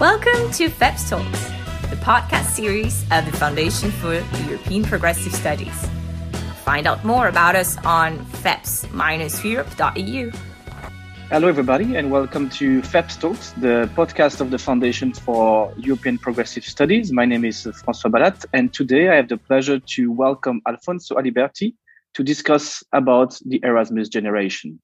Welcome to FEPS Talks, the podcast series of the Foundation for European Progressive Studies. Find out more about us on feps-europe.eu. Hello, everybody, and welcome to FEPS Talks, the podcast of the Foundation for European Progressive Studies. My name is François Balate, and today I have the pleasure to welcome Alfonso Aliberti to discuss about the Erasmus generation.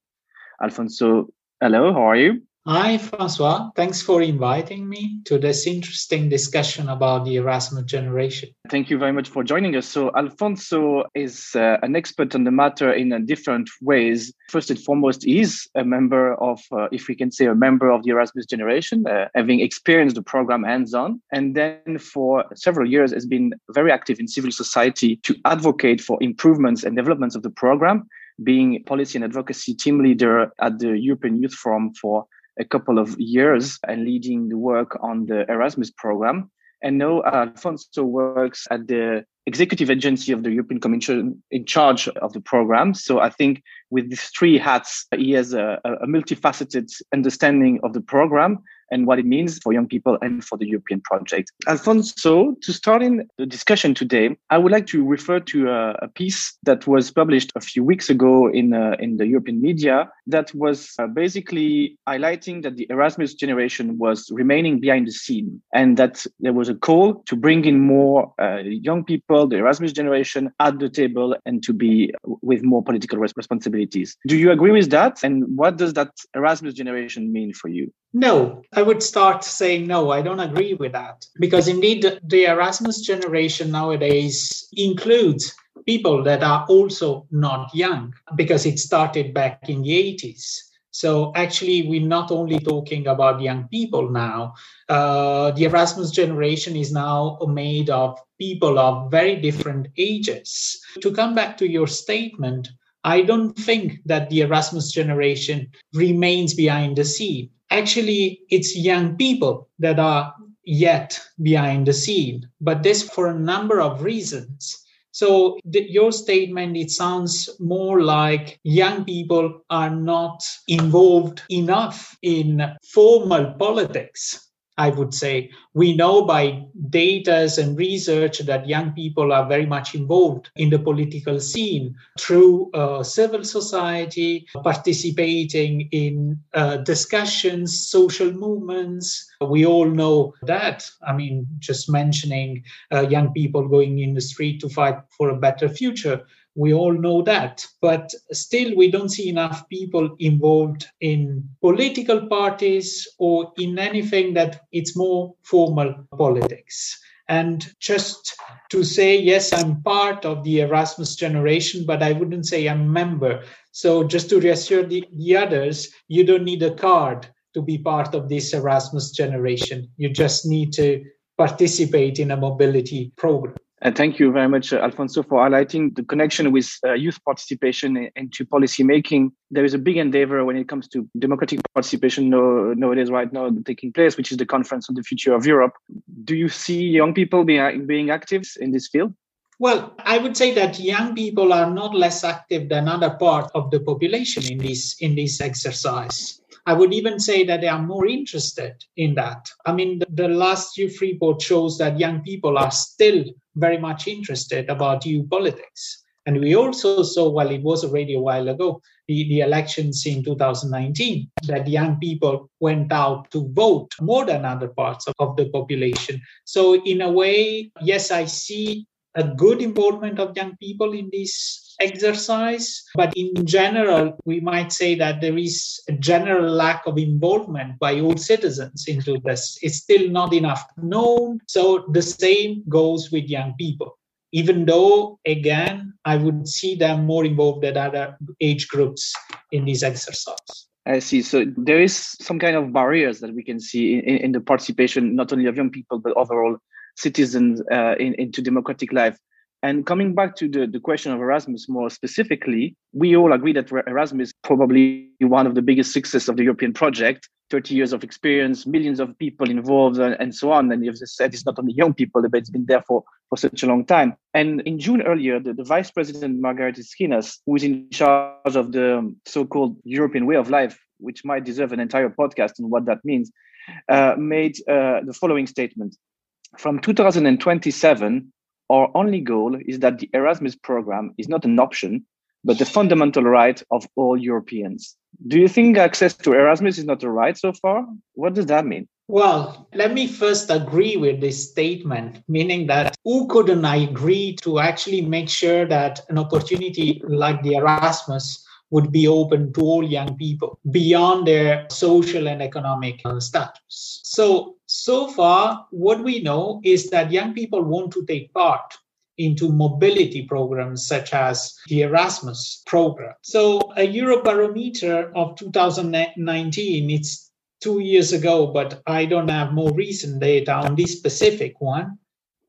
Alfonso, hello, how are you? Hi, Francois. Thanks for inviting me to this interesting discussion about the Erasmus generation. Thank you very much for joining us. So, Alfonso is uh, an expert on the matter in uh, different ways. First and foremost, he's a member of, uh, if we can say, a member of the Erasmus generation, uh, having experienced the program hands on. And then for several years, has been very active in civil society to advocate for improvements and developments of the program being policy and advocacy team leader at the European Youth Forum for a couple of years and leading the work on the Erasmus program. And now uh, Alfonso works at the executive agency of the European Commission in charge of the program. So I think with these three hats, he has a, a multifaceted understanding of the program and what it means for young people and for the European project. Alfonso, to start in the discussion today, I would like to refer to a, a piece that was published a few weeks ago in, uh, in the European media that was uh, basically highlighting that the Erasmus generation was remaining behind the scene and that there was a call to bring in more uh, young people, the Erasmus generation, at the table and to be with more political responsibilities. Do you agree with that? And what does that Erasmus generation mean for you? No, I would start saying no, I don't agree with that. Because indeed, the Erasmus generation nowadays includes people that are also not young, because it started back in the 80s. So actually, we're not only talking about young people now. Uh, the Erasmus generation is now made of people of very different ages. To come back to your statement, I don't think that the Erasmus generation remains behind the scene. Actually it's young people that are yet behind the scene but this for a number of reasons. So your statement it sounds more like young people are not involved enough in formal politics I would say. We know by data and research that young people are very much involved in the political scene through uh, civil society, participating in uh, discussions, social movements. We all know that. I mean, just mentioning uh, young people going in the street to fight for a better future we all know that. But still, we don't see enough people involved in political parties or in anything that it's more formal politics. And just to say, yes, I'm part of the Erasmus generation, but I wouldn't say I'm a member. So just to reassure the, the others, you don't need a card to be part of this Erasmus generation. You just need to participate in a mobility program. And thank you very much, uh, Alfonso, for highlighting the connection with uh, youth participation into policy making. There is a big endeavor when it comes to democratic participation nowadays, right now, taking place, which is the Conference on the Future of Europe. Do you see young people being, being active in this field? Well, I would say that young people are not less active than other part of the population in this in this exercise. I would even say that they are more interested in that. I mean, the, the last youth report shows that young people are still very much interested about EU politics. And we also saw, well, it was already a while ago, the, the elections in 2019, that young people went out to vote more than other parts of, of the population. So, in a way, yes, I see a good involvement of young people in this exercise. But in general, we might say that there is a general lack of involvement by all citizens into this. It's still not enough known. So the same goes with young people. Even though, again, I would see them more involved than other age groups in this exercise. I see. So there is some kind of barriers that we can see in, in the participation, not only of young people, but overall citizens uh, in, into democratic life. And coming back to the, the question of Erasmus more specifically, we all agree that Erasmus is probably one of the biggest success of the European project. 30 years of experience, millions of people involved, and, and so on. And you've said it's not only young people, but it's been there for, for such a long time. And in June earlier, the, the Vice President Margaritis Schinas, who is in charge of the so-called European way of life which might deserve an entire podcast on what that means, uh, made uh, the following statement. From 2027, our only goal is that the Erasmus program is not an option, but the fundamental right of all Europeans. Do you think access to Erasmus is not a right so far? What does that mean? Well, let me first agree with this statement, meaning that who couldn't I agree to actually make sure that an opportunity like the Erasmus would be open to all young people beyond their social and economic uh, status. So, so far, what we know is that young people want to take part into mobility programs such as the Erasmus program. So, a Eurobarometer of 2019, it's two years ago, but I don't have more recent data on this specific one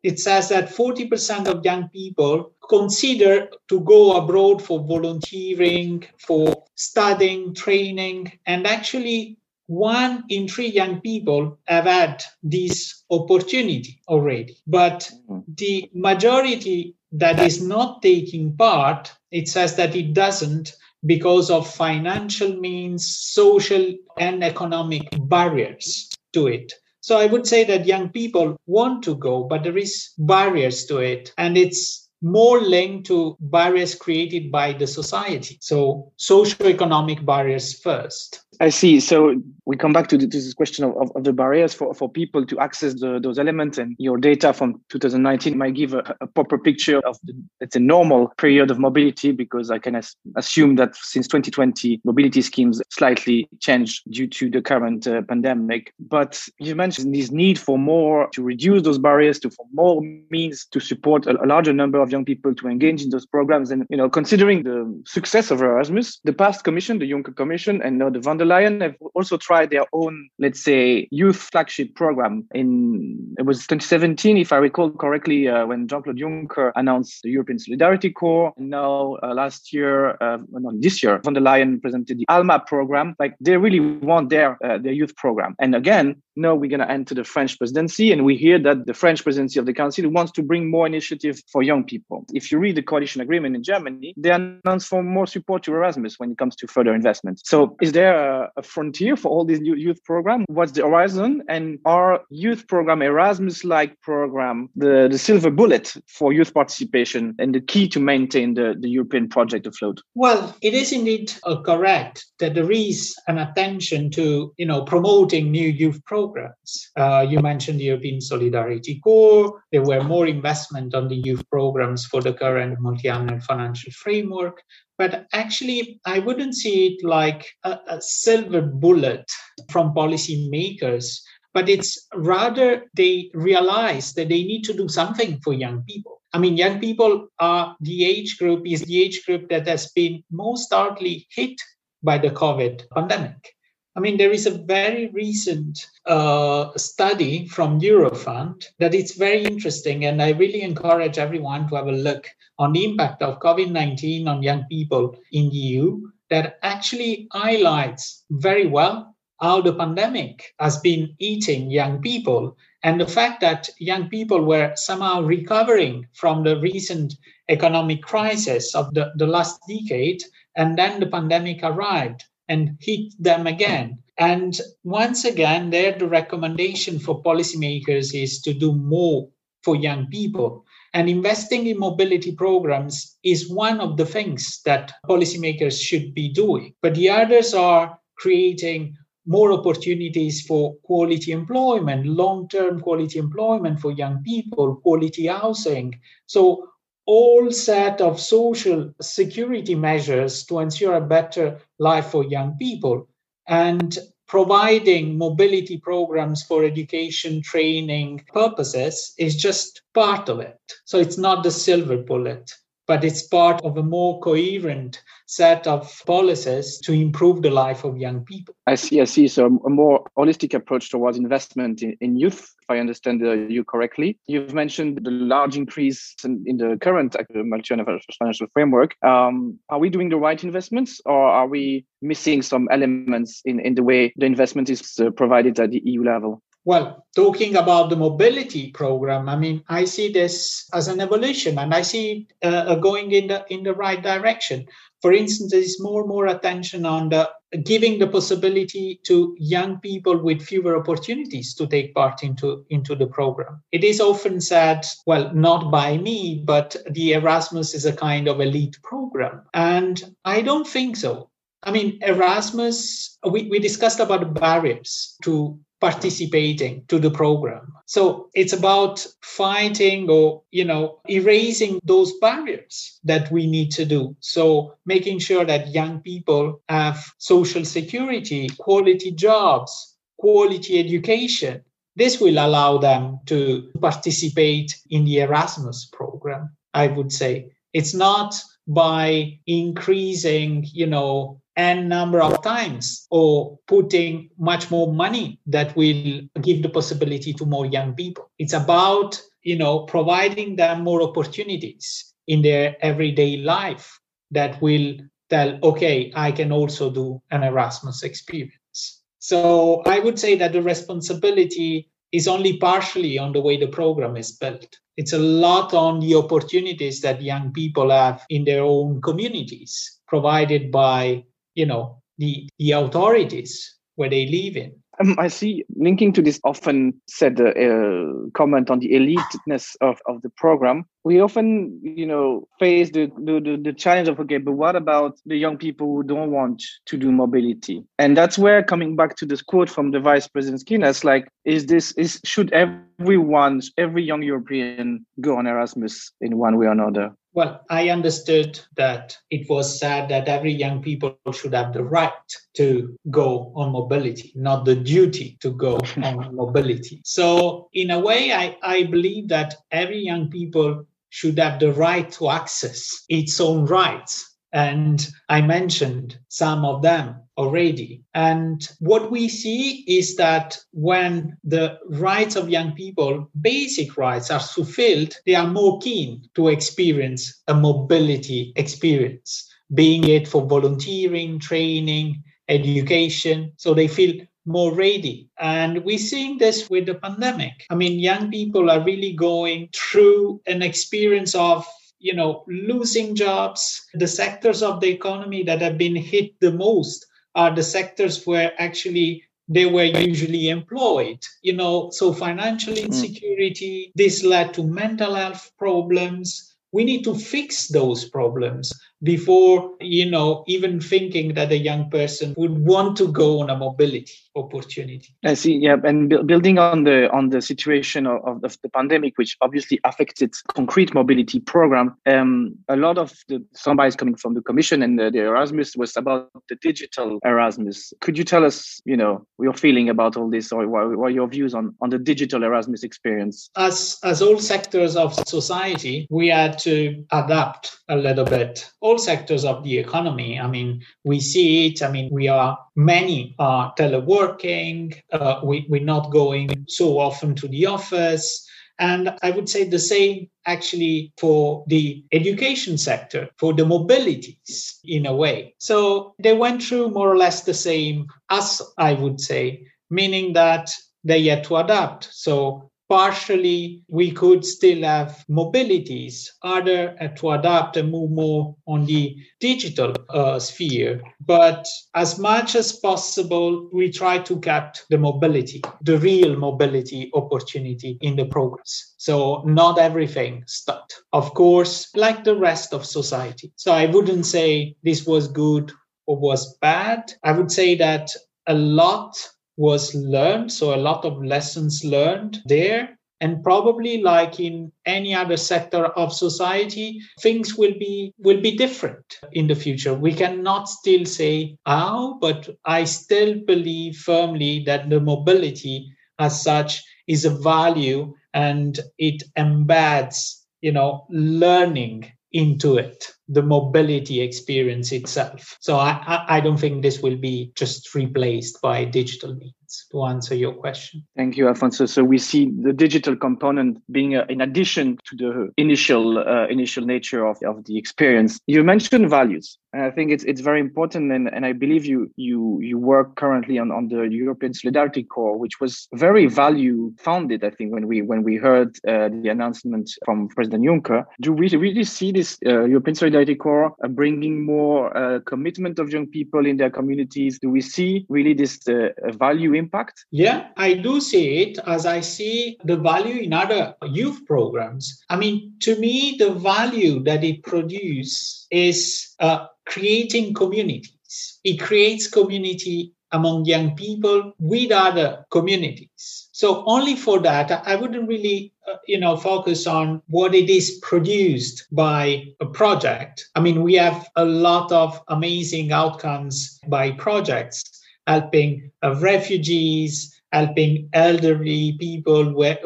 it says that 40% of young people consider to go abroad for volunteering, for studying, training, and actually one in three young people have had this opportunity already. But mm-hmm. the majority that is not taking part, it says that it doesn't because of financial means, social and economic barriers to it. So I would say that young people want to go, but there is barriers to it. And it's more linked to barriers created by the society. So socioeconomic barriers first. I see. So we come back to, the, to this question of, of, of, the barriers for, for people to access the, those elements. And your data from 2019 might give a, a proper picture of the, it's a normal period of mobility because I can as, assume that since 2020, mobility schemes slightly changed due to the current uh, pandemic. But you mentioned this need for more to reduce those barriers, to for more means to support a, a larger number of young people to engage in those programs. And, you know, considering the success of Erasmus, the past commission, the Juncker Commission, and now the Van der Leyen have also tried their own, let's say, youth flagship program. In it was 2017, if I recall correctly, uh, when Jean-Claude Juncker announced the European Solidarity Corps. And now uh, last year, uh, this year, Van der Leyen presented the ALMA program. Like they really want their uh, their youth program. And again, now we're going to enter the French presidency, and we hear that the French presidency of the Council wants to bring more initiative for young people. If you read the coalition agreement in Germany, they announced for more support to Erasmus when it comes to further investment. So, is there a, a frontier for all these new youth programs? What's the horizon? And our youth program, Erasmus-like program, the, the silver bullet for youth participation and the key to maintain the, the European project afloat? Well, it is indeed uh, correct that there is an attention to you know promoting new youth programs programs. Uh, you mentioned the European Solidarity Corps. There were more investment on the youth programs for the current multi-annual financial framework. But actually, I wouldn't see it like a, a silver bullet from policymakers but it's rather they realize that they need to do something for young people. I mean, young people are the age group, is the age group that has been most hardly hit by the COVID pandemic. I mean, there is a very recent uh, study from Eurofound that it's very interesting, and I really encourage everyone to have a look on the impact of COVID 19 on young people in the EU that actually highlights very well how the pandemic has been eating young people. And the fact that young people were somehow recovering from the recent economic crisis of the, the last decade and then the pandemic arrived and hit them again. And once again, there the recommendation for policymakers is to do more for young people. And investing in mobility programs is one of the things that policymakers should be doing. But the others are creating more opportunities for quality employment, long term quality employment for young people, quality housing. So all set of social security measures to ensure a better life for young people and providing mobility programs for education training purposes is just part of it. So it's not the silver bullet but it's part of a more coherent set of policies to improve the life of young people. I see, I see. So a more holistic approach towards investment in, in youth, if I understand uh, you correctly. You've mentioned the large increase in, in the current uh, multi-annual financial framework. Um, are we doing the right investments or are we missing some elements in, in the way the investment is uh, provided at the EU level? Well, talking about the mobility program, I mean, I see this as an evolution, and I see uh, going in the in the right direction. For instance, there is more and more attention on the giving the possibility to young people with fewer opportunities to take part into, into the program. It is often said, well, not by me, but the Erasmus is a kind of elite program. And I don't think so. I mean, Erasmus, we, we discussed about barriers to participating to the program. So it's about fighting or, you know, erasing those barriers that we need to do. So making sure that young people have social security, quality jobs, quality education. This will allow them to participate in the Erasmus program, I would say. It's not by increasing, you know, n number of times or putting much more money that will give the possibility to more young people. It's about you know providing them more opportunities in their everyday life that will tell okay i can also do an erasmus experience. So i would say that the responsibility is only partially on the way the program is built. It's a lot on the opportunities that young people have in their own communities provided by you know the the authorities where they live in um, I see linking to this often said uh, uh, comment on the eliteness of, of the program. We often, you know, face the, the, the challenge of, okay, but what about the young people who don't want to do mobility? And that's where coming back to this quote from the Vice President Schinas, like, is this, is should everyone, every young European go on Erasmus in one way or another? Well, I understood that it was said that every young people should have the right to go on mobility, not the duty to go on mobility. So, in a way, I, I believe that every young people should have the right to access its own rights and I mentioned some of them already. And what we see is that when the rights of young people, basic rights, are fulfilled, they are more keen to experience a mobility experience, being it for volunteering, training, education. So they feel more ready. And we're seeing this with the pandemic. I mean, young people are really going through an experience of you know losing jobs the sectors of the economy that have been hit the most are the sectors where actually they were usually employed you know so financial mm. insecurity this led to mental health problems we need to fix those problems before you know even thinking that a young person would want to go on a mobility opportunity. I see yeah and bu- building on the on the situation of, of, the pandemic which obviously affected concrete mobility program um, a lot of the somebody's coming from the commission and the, the erasmus was about the digital erasmus. Could you tell us you know your feeling about all this or what, what your views on on the digital erasmus experience? As as all sectors of society we had to adapt a little bit all sectors of the economy. I mean, we see it. I mean, we are many are teleworking. Uh, we, we're not going so often to the office. And I would say the same actually for the education sector, for the mobilities in a way. So they went through more or less the same as I would say, meaning that they had to adapt. So partially we could still have mobilities other uh, to adapt and move more on the digital uh, sphere. But as much as possible we try to get the mobility the real mobility opportunity in the progress. So not everything stopped. Of course like the rest of society. So i wouldn't say this was good or was bad. I would say that a lot was learned. So a lot of lessons learned there. And probably like in any other sector of society, things will be will be different in the future. We cannot still say how, but I still believe firmly that the mobility as such is a value and it embeds, you know, learning into it the mobility experience itself so I, I don't think this will be just replaced by digital means to answer your question. Thank you, Alfonso. So we see the digital component being a, in addition to the initial uh, initial nature of, of the experience. You mentioned values, and I think it's it's very important. And, and I believe you you you work currently on, on the European Solidarity Corps, which was very value founded. I think when we when we heard uh, the announcement from President Juncker, do we really see this uh, European Solidarity Corps, uh, bringing more uh, commitment of young people in their communities? Do we see really this uh, value impact? Yeah, I do see it as I see the value in other youth programs. I mean, to me, the value that it produces is uh, creating communities. It creates community among young people with other communities. So only for that, I wouldn't really, uh, you know, focus on what it is produced by a project. I mean, we have a lot of amazing outcomes by projects helping uh, refugees, helping elderly people where,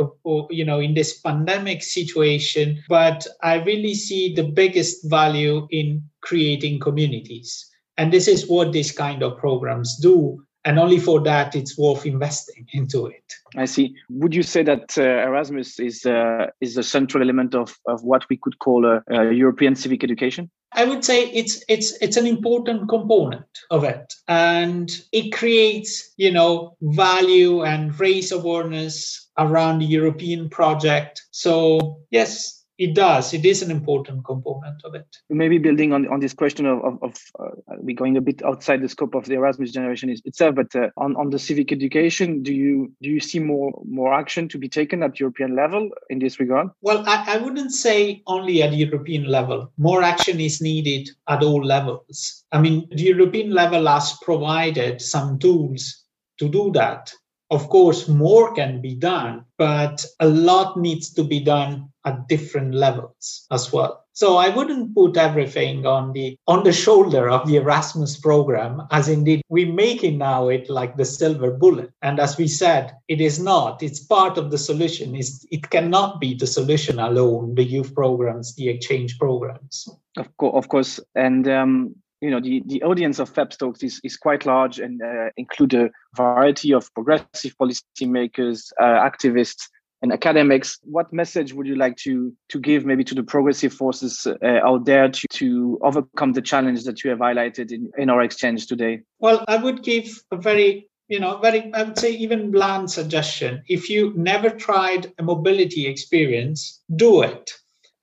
you know in this pandemic situation but i really see the biggest value in creating communities and this is what these kind of programs do. And only for that it's worth investing into it. I see. Would you say that uh, erasmus is uh, is a central element of, of what we could call a, a, european civic education? I would say it's it's it's an important component of it. And it creates you know value and raise awareness around the european project. So yes it does. It is an important component of it. Maybe building on, on this question of, of, of uh, we're going a bit outside the scope of the Erasmus generation itself, but uh, on, on the civic education, do you do you see more more action to be taken at European level in this regard? Well, I, I wouldn't say only at European level. More action is needed at all levels. I mean, the European level has provided some tools to do that. Of course, more can be done, but a lot needs to be done at different levels as well. So I wouldn't put everything on the on the shoulder of the Erasmus program, as indeed we make it now it like the silver bullet. And as we said, it is not. It's part of the solution. It's, it cannot be the solution alone. The youth programs, the exchange programs. Of course, of course, and um, you know the, the audience of FEPS talks is, is quite large and uh, include a variety of progressive policymakers, uh, activists, and academics. What message would you like to to give maybe to the progressive forces uh, out there to, to overcome the challenge that you have highlighted in, in our exchange today? Well, I would give a very you know very i would say even bland suggestion if you never tried a mobility experience do it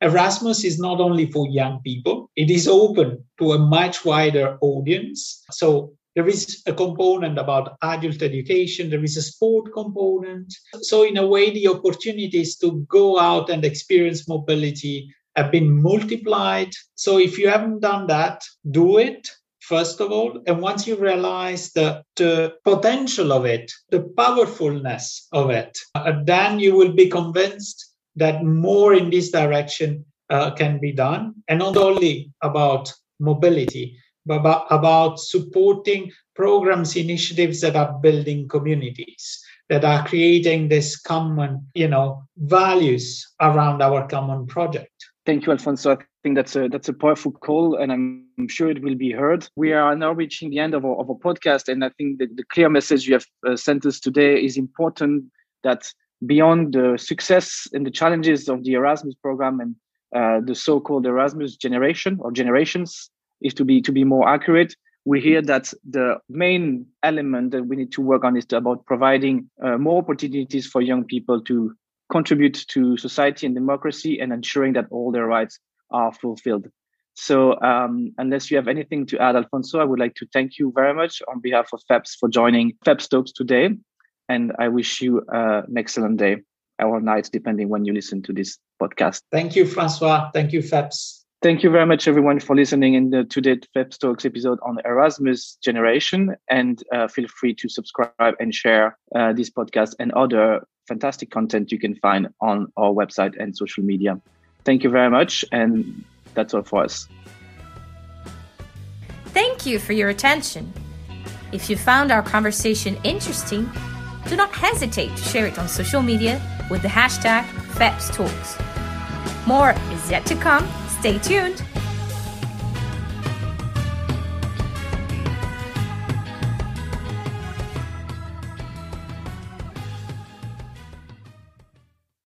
Erasmus is not only for young people, it is open to a much wider audience. So there is a component about adult education, there is a sport component. So, in a way, the opportunities to go out and experience mobility have been multiplied. So, if you haven't done that, do it first of all. And once you realize the, the potential of it, the powerfulness of it, uh, then you will be convinced that more in this direction uh, can be done, and not only about mobility, but about, about supporting programs, initiatives that are building communities, that are creating this common, you know, values around our common project. Thank you, Alfonso. I think that's a that's a powerful call, and I'm sure it will be heard. We are now reaching the end of our, of our podcast, and I think that the clear message you have uh, sent us today is important. That beyond the success and the challenges of the Erasmus program and uh, the so-called Erasmus generation or generations, is to be to be more accurate. We hear that the main element that we need to work on is about providing uh, more opportunities for young people to contribute to society and democracy and ensuring that all their rights are fulfilled. So, um, unless you have anything to add, Alfonso, I would like to thank you very much on behalf of FEPS for joining FEPS Talks today and I wish you uh, an excellent day or night, depending when you listen to this podcast. Thank you, Francois. Thank you, FEPS. Thank you very much, everyone, for listening in the today's FEPS Talks episode on Erasmus generation. And uh, feel free to subscribe and share uh, this podcast and other fantastic content you can find on our website and social media. Thank you very much. And that's all for us. Thank you for your attention. If you found our conversation interesting, do not hesitate to share it on social media with the hashtag FEPSTalks. More is yet to come. Stay tuned.